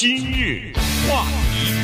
今日话题，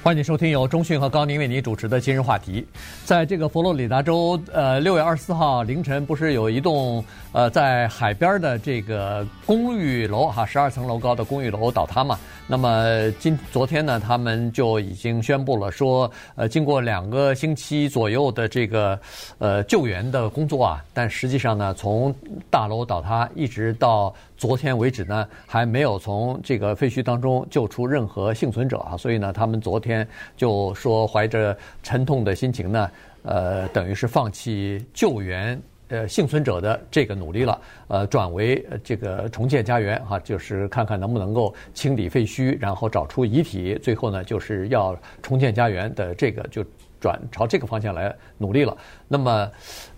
欢迎收听由中讯和高宁为您主持的今日话题。在这个佛罗里达州，呃，六月二十四号凌晨，不是有一栋呃在海边的这个公寓楼哈，十二层楼高的公寓楼倒塌嘛？那么今昨天呢，他们就已经宣布了说，呃，经过两个星期左右的这个呃救援的工作啊，但实际上呢，从大楼倒塌一直到昨天为止呢，还没有从这个废墟当中救出任何幸存者啊，所以呢，他们昨天就说怀着沉痛的心情呢，呃，等于是放弃救援。呃，幸存者的这个努力了，呃，转为这个重建家园哈，就是看看能不能够清理废墟，然后找出遗体，最后呢，就是要重建家园的这个就转朝这个方向来努力了。那么，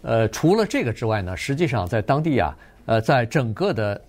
呃，除了这个之外呢，实际上在当地啊，呃，在整个的。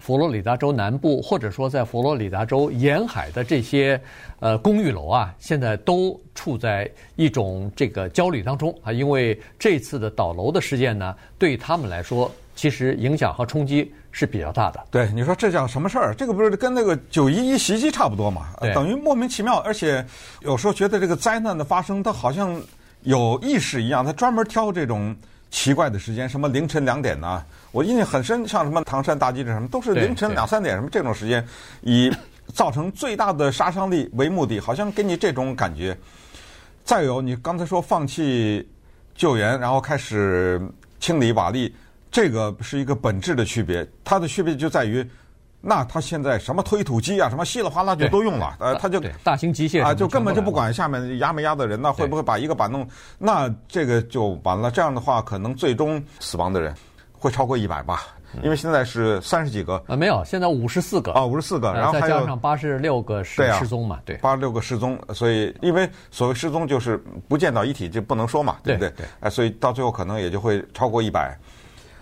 佛罗里达州南部，或者说在佛罗里达州沿海的这些呃公寓楼啊，现在都处在一种这个焦虑当中啊，因为这次的倒楼的事件呢，对他们来说，其实影响和冲击是比较大的。对，你说这叫什么事儿？这个不是跟那个九一一袭击差不多嘛？等于莫名其妙，而且有时候觉得这个灾难的发生，它好像有意识一样，它专门挑这种。奇怪的时间，什么凌晨两点呢？我印象很深，像什么唐山大地震什么，都是凌晨两三点什么这种时间，以造成最大的杀伤力为目的，好像给你这种感觉。再有，你刚才说放弃救援，然后开始清理瓦砾，这个是一个本质的区别。它的区别就在于。那他现在什么推土机啊，什么稀里哗啦就都用了，呃，他就大型机械啊，就根本就不管下面压没压的人，那会不会把一个板弄，那这个就完了。这样的话，可能最终死亡的人会超过一百吧，因为现在是三十几个啊，没有，现在五十四个啊，五十四个，然后再加上八十六个失失踪嘛，对，八十六个失踪，所以因为所谓失踪就是不见到遗体就不能说嘛，对不对？对，哎，所以到最后可能也就会超过一百。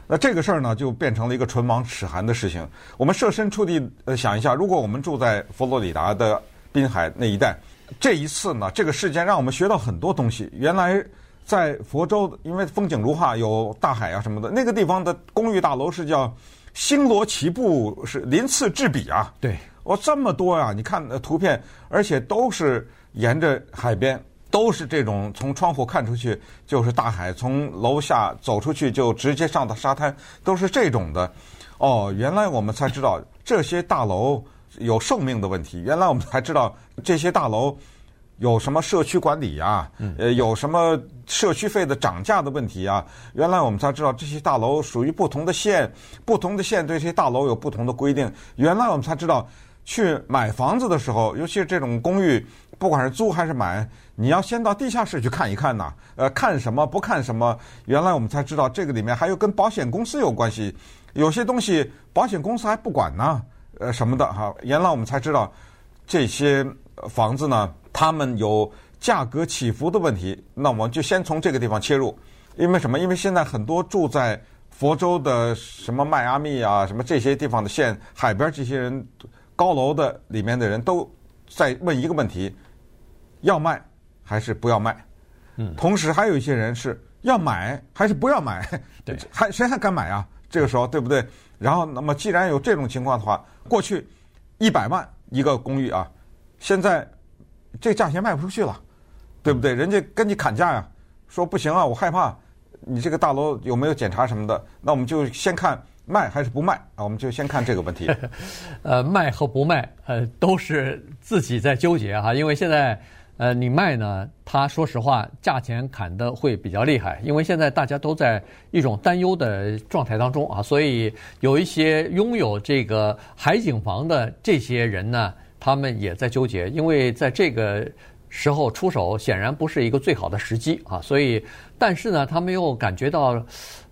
那这个事儿呢，就变成了一个唇亡齿寒的事情。我们设身处地呃想一下，如果我们住在佛罗里达的滨海那一带，这一次呢，这个事件让我们学到很多东西。原来在佛州，因为风景如画，有大海啊什么的，那个地方的公寓大楼是叫星罗棋布，是鳞次栉比啊。对，哦，这么多啊！你看图片，而且都是沿着海边。都是这种从窗户看出去就是大海，从楼下走出去就直接上到沙滩，都是这种的。哦，原来我们才知道这些大楼有寿命的问题。原来我们才知道这些大楼有什么社区管理呀，呃，有什么社区费的涨价的问题啊。原来我们才知道这些大楼属于不同的县，不同的县对这些大楼有不同的规定。原来我们才知道去买房子的时候，尤其是这种公寓，不管是租还是买。你要先到地下室去看一看呐，呃，看什么不看什么？原来我们才知道这个里面还有跟保险公司有关系，有些东西保险公司还不管呢，呃，什么的哈。原来我们才知道这些房子呢，他们有价格起伏的问题。那我们就先从这个地方切入，因为什么？因为现在很多住在佛州的什么迈阿密啊，什么这些地方的县海边这些人，高楼的里面的人都在问一个问题：要卖？还是不要卖，嗯，同时还有一些人是要买还是不要买，对，还谁还敢买啊？这个时候对不对？然后那么既然有这种情况的话，过去一百万一个公寓啊，现在这价钱卖不出去了，对不对？人家跟你砍价呀，说不行啊，我害怕你这个大楼有没有检查什么的，那我们就先看卖还是不卖啊？我们就先看这个问题。呃，卖和不卖，呃，都是自己在纠结哈，因为现在。呃，你卖呢？他说实话，价钱砍的会比较厉害，因为现在大家都在一种担忧的状态当中啊，所以有一些拥有这个海景房的这些人呢，他们也在纠结，因为在这个时候出手显然不是一个最好的时机啊，所以，但是呢，他们又感觉到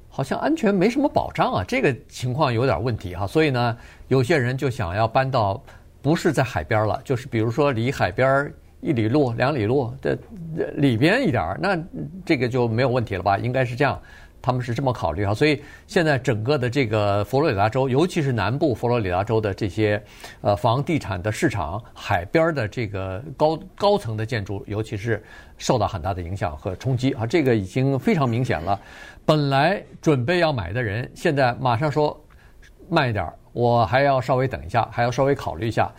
好像安全没什么保障啊，这个情况有点问题哈，所以呢，有些人就想要搬到不是在海边了，就是比如说离海边。一里路、两里路，的里边一点儿，那这个就没有问题了吧？应该是这样，他们是这么考虑啊。所以现在整个的这个佛罗里达州，尤其是南部佛罗里达州的这些呃房地产的市场，海边的这个高高层的建筑，尤其是受到很大的影响和冲击啊。这个已经非常明显了。本来准备要买的人，现在马上说慢一点儿，我还要稍微等一下，还要稍微考虑一下。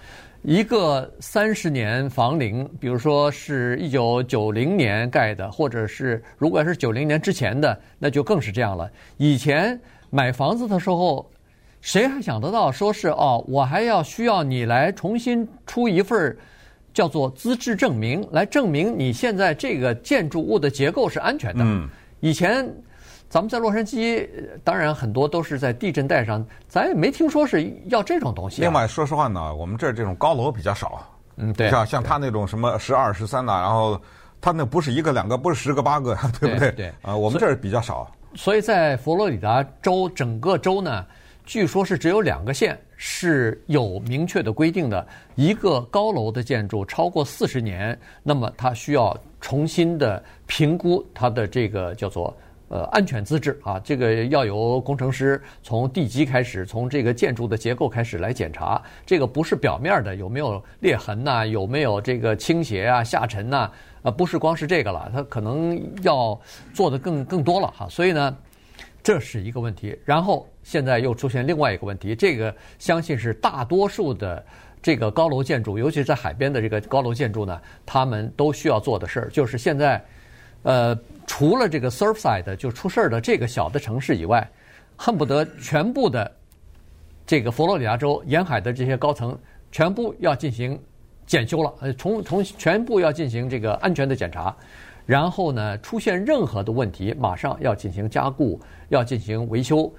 一个三十年房龄，比如说是一九九零年盖的，或者是如果是九零年之前的，那就更是这样了。以前买房子的时候，谁还想得到说是哦，我还要需要你来重新出一份叫做资质证明，来证明你现在这个建筑物的结构是安全的。嗯，以前。咱们在洛杉矶，当然很多都是在地震带上，咱也没听说是要这种东西、啊。另外，说实话呢，我们这儿这种高楼比较少。嗯，对。像像他那种什么十二、十三呐，然后他那不是一个两个，不是十个八个，对不对？对。对啊，我们这儿比较少。所以在佛罗里达州整个州呢，据说是只有两个县是有明确的规定的，一个高楼的建筑超过四十年，那么它需要重新的评估它的这个叫做。呃，安全资质啊，这个要由工程师从地基开始，从这个建筑的结构开始来检查。这个不是表面的有没有裂痕呐，有没有这个倾斜啊、下沉呐，啊，不是光是这个了，它可能要做的更更多了哈。所以呢，这是一个问题。然后现在又出现另外一个问题，这个相信是大多数的这个高楼建筑，尤其是在海边的这个高楼建筑呢，他们都需要做的事儿，就是现在。呃，除了这个 Surfside 就出事儿的这个小的城市以外，恨不得全部的这个佛罗里达州沿海的这些高层全部要进行检修了，呃，从从全部要进行这个安全的检查，然后呢，出现任何的问题，马上要进行加固，要进行维修。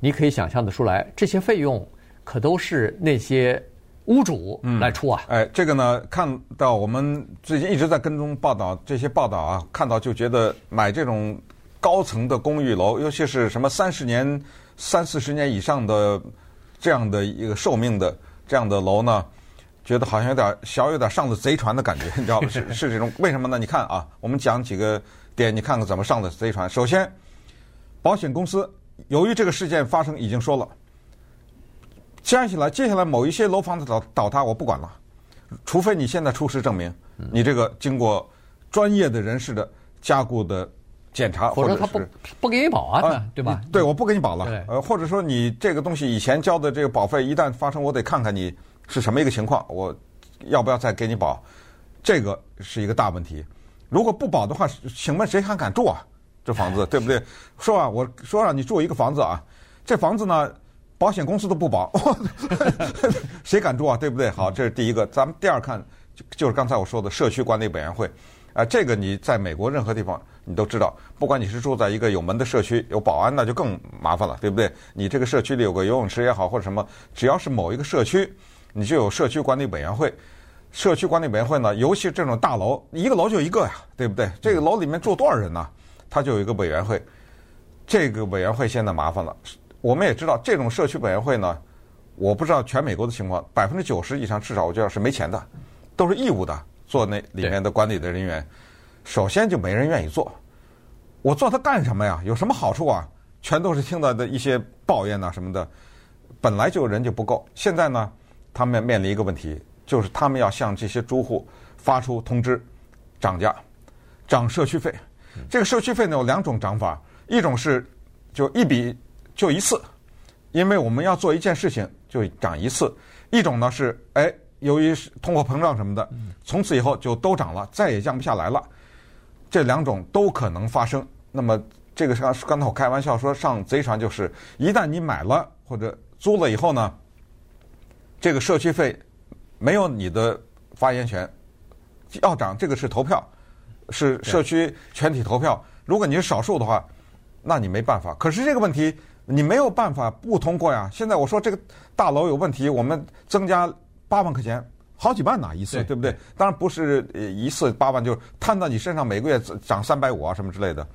你可以想象得出来，这些费用可都是那些。屋主来出啊、嗯！哎，这个呢，看到我们最近一直在跟踪报道这些报道啊，看到就觉得买这种高层的公寓楼，尤其是什么三十年、三四十年以上的这样的一个寿命的这样的楼呢，觉得好像有点小有点上了贼船的感觉，你知道吗？是是这种，为什么呢？你看啊，我们讲几个点，你看看怎么上的贼船。首先，保险公司由于这个事件发生，已经说了。接下来，接下来某一些楼房的倒倒塌，我不管了，除非你现在出示证明，你这个经过专业的人士的加固的检查，或者他不不给你保啊，对吧？对，我不给你保了。呃，或者说你这个东西以前交的这个保费，一旦发生，我得看看你是什么一个情况，我要不要再给你保？这个是一个大问题。如果不保的话，请问谁还敢住啊？这房子 对不对？说啊，我说让你住一个房子啊，这房子呢？保险公司都不保，谁敢住啊？对不对？好，这是第一个。咱们第二看，就就是刚才我说的社区管理委员会，啊，这个你在美国任何地方你都知道，不管你是住在一个有门的社区，有保安，那就更麻烦了，对不对？你这个社区里有个游泳池也好，或者什么，只要是某一个社区，你就有社区管理委员会。社区管理委员会呢，尤其这种大楼，一个楼就一个呀，对不对？这个楼里面住多少人呢？他就有一个委员会。这个委员会现在麻烦了。我们也知道，这种社区委员会呢，我不知道全美国的情况，百分之九十以上至少我觉得是没钱的，都是义务的做那里面的管理的人员。首先就没人愿意做，我做它干什么呀？有什么好处啊？全都是听到的一些抱怨呐什么的。本来就人就不够，现在呢，他们面临一个问题，就是他们要向这些租户发出通知，涨价，涨社区费。这个社区费呢有两种涨法，一种是就一笔。就一次，因为我们要做一件事情就涨一次。一种呢是，哎，由于通货膨胀什么的，从此以后就都涨了，再也降不下来了。这两种都可能发生。那么这个刚刚才我开玩笑说上贼船，就是一旦你买了或者租了以后呢，这个社区费没有你的发言权，要涨这个是投票，是社区全体投票。如果你是少数的话，那你没办法。可是这个问题。你没有办法不通过呀！现在我说这个大楼有问题，我们增加八万块钱，好几万呐一次，对，对不对？当然不是一次八万，就是摊到你身上，每个月涨三百五啊什么之类的。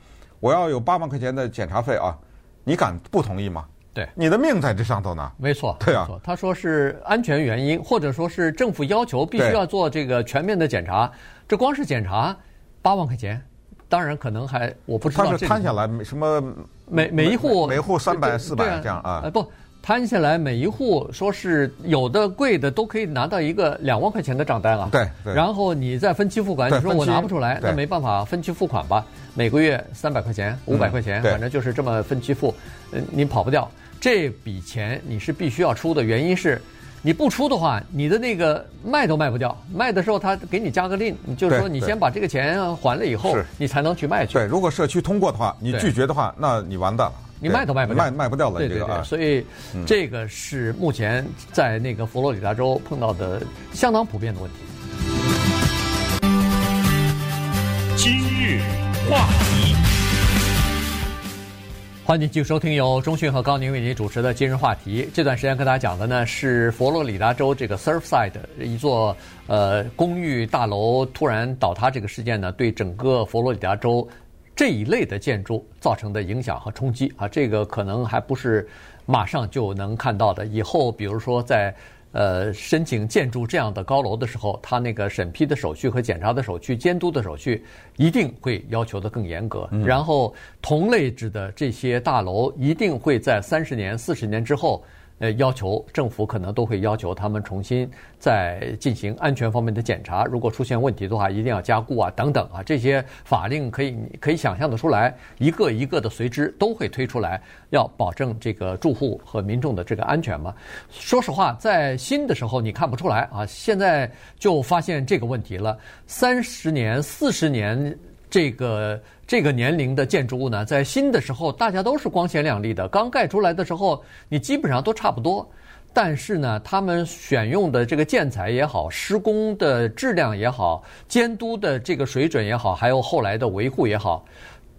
我要有八万块钱的检查费啊，你敢不同意吗？对，你的命在这上头呢。没错，对啊。他说是安全原因，或者说是政府要求必须要做这个全面的检查。这光是检查八万块钱。当然，可能还我不知道。他是摊下来什么每每一户每户三百四百这样啊？不摊下来每一户说是有的贵的都可以拿到一个两万块钱的账单啊。对。然后你再分期付款，你说我拿不出来，那没办法分期付款吧？每个月三百块钱、五百块钱，反正就是这么分期付，呃，你跑不掉。这笔钱你是必须要出的，原因是。你不出的话，你的那个卖都卖不掉。卖的时候他给你加个令，就是说你先把这个钱还了以后，你才能去卖去。对，如果社区通过的话，你拒绝的话，那你完蛋了，你卖都卖不掉，卖卖不掉了。对对对，所以这个是目前在那个佛罗里达州碰到的相当普遍的问题。今日话题。欢迎继续收听由中讯和高宁为您主持的今日话题。这段时间跟大家讲的呢是佛罗里达州这个 Surfside 一座呃公寓大楼突然倒塌这个事件呢，对整个佛罗里达州这一类的建筑造成的影响和冲击啊，这个可能还不是马上就能看到的。以后比如说在呃，申请建筑这样的高楼的时候，他那个审批的手续和检查的手续、监督的手续，一定会要求的更严格。然后，同类质的这些大楼，一定会在三十年、四十年之后。呃，要求政府可能都会要求他们重新再进行安全方面的检查。如果出现问题的话，一定要加固啊，等等啊，这些法令可以可以想象得出来，一个一个的随之都会推出来，要保证这个住户和民众的这个安全嘛。说实话，在新的时候你看不出来啊，现在就发现这个问题了。三十年、四十年。这个这个年龄的建筑物呢，在新的时候大家都是光鲜亮丽的，刚盖出来的时候你基本上都差不多。但是呢，他们选用的这个建材也好，施工的质量也好，监督的这个水准也好，还有后来的维护也好，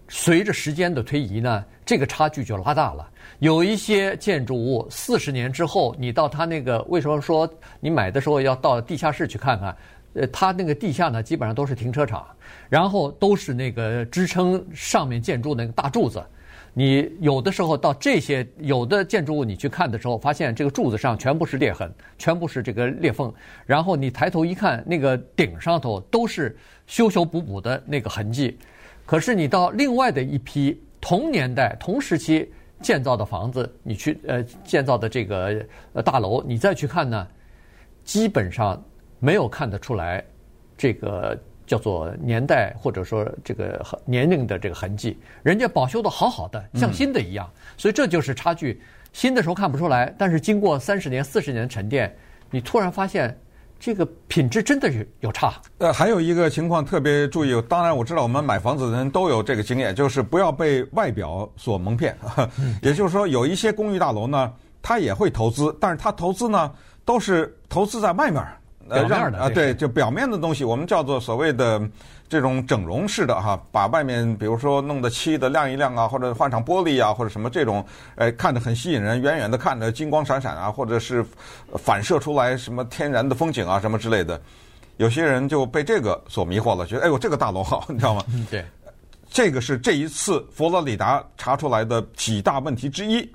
随着时间的推移呢，这个差距就拉大了。有一些建筑物四十年之后，你到它那个，为什么说你买的时候要到地下室去看看？呃，它那个地下呢，基本上都是停车场，然后都是那个支撑上面建筑那个大柱子。你有的时候到这些有的建筑物，你去看的时候，发现这个柱子上全部是裂痕，全部是这个裂缝。然后你抬头一看，那个顶上头都是修修补补的那个痕迹。可是你到另外的一批同年代、同时期建造的房子，你去呃建造的这个大楼，你再去看呢，基本上。没有看得出来，这个叫做年代或者说这个年龄的这个痕迹，人家保修的好好的，像新的一样。所以这就是差距。新的时候看不出来，但是经过三十年、四十年的沉淀，你突然发现这个品质真的是有差。呃，还有一个情况特别注意，当然我知道我们买房子的人都有这个经验，就是不要被外表所蒙骗。也就是说，有一些公寓大楼呢，他也会投资，但是他投资呢都是投资在外面。呃，让啊，对，就表面的东西，我们叫做所谓的这种整容式的哈，把外面比如说弄得漆的亮一亮啊，或者换上玻璃啊，或者什么这种，哎，看着很吸引人，远远的看着金光闪闪啊，或者是反射出来什么天然的风景啊，什么之类的，有些人就被这个所迷惑了，觉得哎呦这个大楼好，你知道吗？嗯，对，这个是这一次佛罗里达查出来的几大问题之一，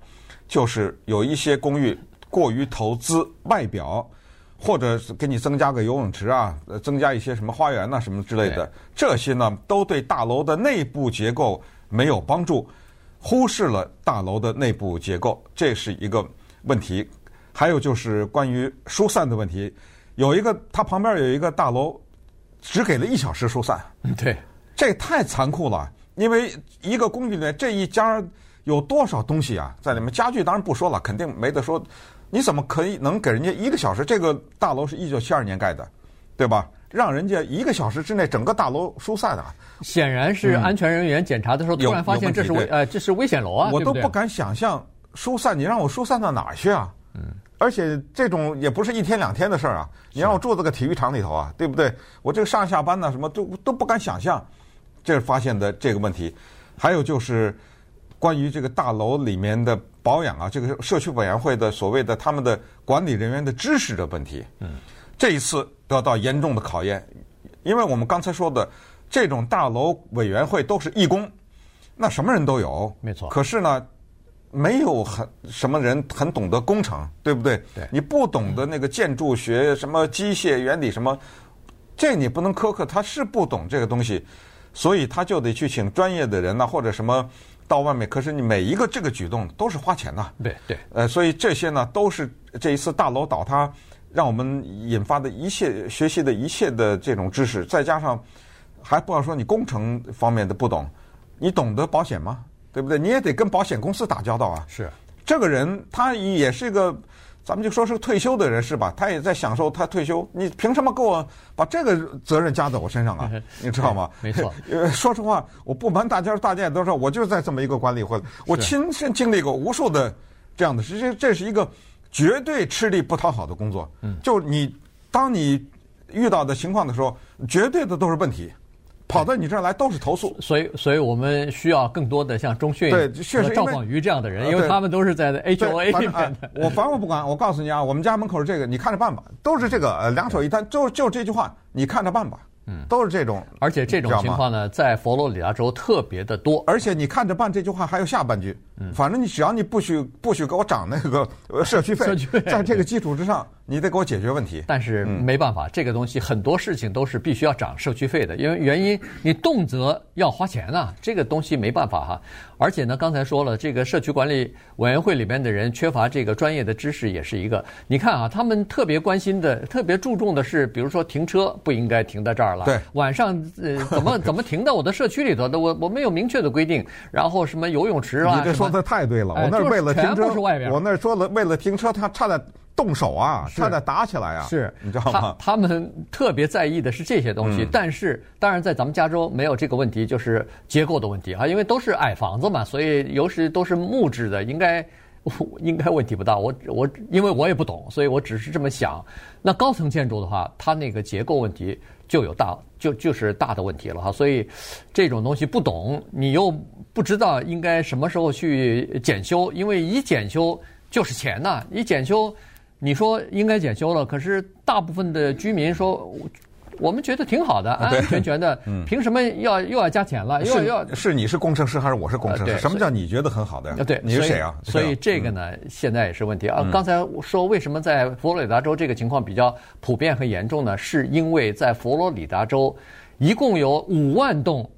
就是有一些公寓过于投资外表。或者是给你增加个游泳池啊，增加一些什么花园呐、啊、什么之类的，这些呢都对大楼的内部结构没有帮助，忽视了大楼的内部结构，这是一个问题。还有就是关于疏散的问题，有一个它旁边有一个大楼，只给了一小时疏散，对，这太残酷了。因为一个公寓里面这一家有多少东西啊，在里面家具当然不说了，肯定没得说。你怎么可以能给人家一个小时？这个大楼是一九七二年盖的，对吧？让人家一个小时之内整个大楼疏散的，显然是安全人员检查的时候突然发现这是危呃这是危险楼啊！我都不敢想象疏散，你让我疏散到哪儿去啊？嗯，而且这种也不是一天两天的事儿啊！你让我住这个体育场里头啊，对不对？我这个上下班呢，什么都都不敢想象，这是发现的这个问题。还有就是关于这个大楼里面的。保养啊，这个社区委员会的所谓的他们的管理人员的知识的问题，嗯，这一次得到严重的考验，因为我们刚才说的这种大楼委员会都是义工，那什么人都有，没错。可是呢，没有很什么人很懂得工程，对不对？对。你不懂得那个建筑学什么机械原理什么，这你不能苛刻，他是不懂这个东西，所以他就得去请专业的人呐，或者什么。到外面，可是你每一个这个举动都是花钱的。对对，呃，所以这些呢，都是这一次大楼倒塌让我们引发的一切学习的一切的这种知识，再加上还不要说你工程方面的不懂，你懂得保险吗？对不对？你也得跟保险公司打交道啊。是，这个人他也是一个，咱们就说是退休的人士吧，他也在享受他退休。你凭什么给我把这个责任加在我身上啊？你知道吗？没错。呃，说实话，我不瞒大家，大家也都知道，我就是在这么一个管理会，我亲身经历过无数的这样的事。这这是一个绝对吃力不讨好的工作。嗯。就你，当你遇到的情况的时候，绝对的都是问题。跑到你这儿来都是投诉，所以，所以我们需要更多的像钟迅、对，确实赵广瑜这样的人，因为他们都是在 HOA 里面的。我反正我不管，我告诉你啊，我们家门口这个，你看着办吧，都是这个，呃，两手一摊，就就这句话，你看着办吧。嗯，都是这种，而且这种情况呢，在佛罗里达州特别的多。而且你看着办这句话还有下半句，嗯，反正你只要你不许不许给我涨那个 社区费，社区费，在这个基础之上，你得给我解决问题。但是没办法，这个东西很多事情都是必须要涨社区费的，因为原因你动辄要花钱呐，这个东西没办法哈。而且呢，刚才说了，这个社区管理委员会里面的人缺乏这个专业的知识，也是一个。你看啊，他们特别关心的、特别注重的是，比如说停车不应该停在这儿了。对，晚上呃怎么 怎么停到我的社区里头的？我我没有明确的规定。然后什么游泳池啊？你这说的太对了，我那为了停车，全部是外边。我那说了，为了停车，他差点动手啊，差点打起来啊。是，你知道吗？他们特别在意的是这些东西，但是当然在咱们加州没有这个问题，就是结构的问题啊，因为都是矮房子嘛，所以尤其都是木质的，应该应该问题不大。我我因为我也不懂，所以我只是这么想。那高层建筑的话，它那个结构问题就有大就就是大的问题了哈。所以这种东西不懂，你又不知道应该什么时候去检修，因为一检修就是钱呐，一检修。你说应该检修了，可是大部分的居民说，我们觉得挺好的，安安全全的，凭什么要又要加钱了？又要是你是工程师还是我是工程师？什么叫你觉得很好的？对，你是谁啊？所以这个呢，现在也是问题啊。刚才说为什么在佛罗里达州这个情况比较普遍和严重呢？是因为在佛罗里达州，一共有五万栋，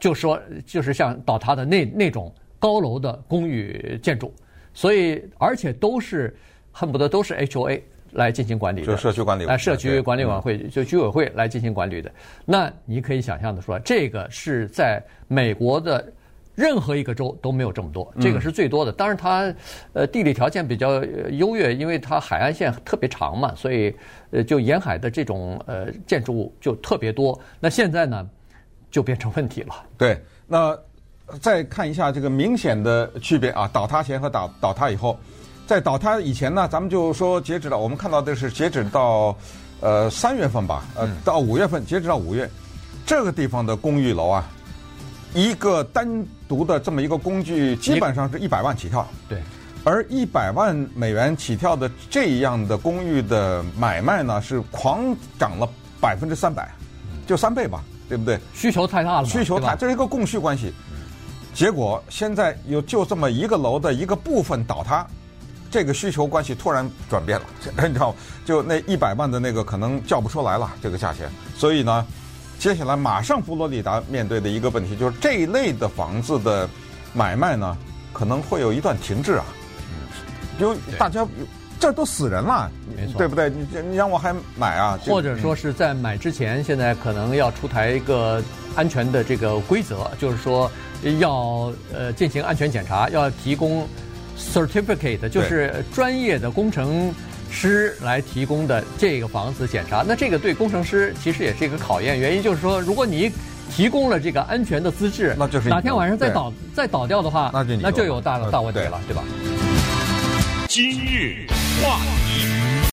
就说就是像倒塌的那那种高楼的公寓建筑，所以而且都是。恨不得都是 HOA 来进行管理的，就社区管理，哎，社区管理委员会就居委会来进行管理的。那你可以想象的说，这个是在美国的任何一个州都没有这么多，这个是最多的。当然，它呃地理条件比较优越，因为它海岸线特别长嘛，所以呃就沿海的这种呃建筑物就特别多。那现在呢，就变成问题了。对，那再看一下这个明显的区别啊，倒塌前和倒倒塌以后。在倒塌以前呢，咱们就说截止到。我们看到的是截止到，呃三月份吧，呃到五月份，截止到五月，这个地方的公寓楼啊，一个单独的这么一个工具，基本上是一百万起跳。对，而一百万美元起跳的这样的公寓的买卖呢，是狂涨了百分之三百，就三倍吧，对不对？需求太大了，需求太，这是一个供需关系。结果现在有就这么一个楼的一个部分倒塌。这个需求关系突然转变了，你知道吗？就那一百万的那个可能叫不出来了，这个价钱。所以呢，接下来马上佛罗里达面对的一个问题就是这一类的房子的买卖呢，可能会有一段停滞啊。就大家这都死人了，没错，对不对？你你让我还买啊？或者说是在买之前，现在可能要出台一个安全的这个规则，就是说要呃进行安全检查，要提供。Certificate 就是专业的工程师来提供的这个房子检查，那这个对工程师其实也是一个考验。原因就是说，如果你提供了这个安全的资质，那就是哪天晚上再倒再倒掉的话，那就那就有大大问题了，对吧？今日话。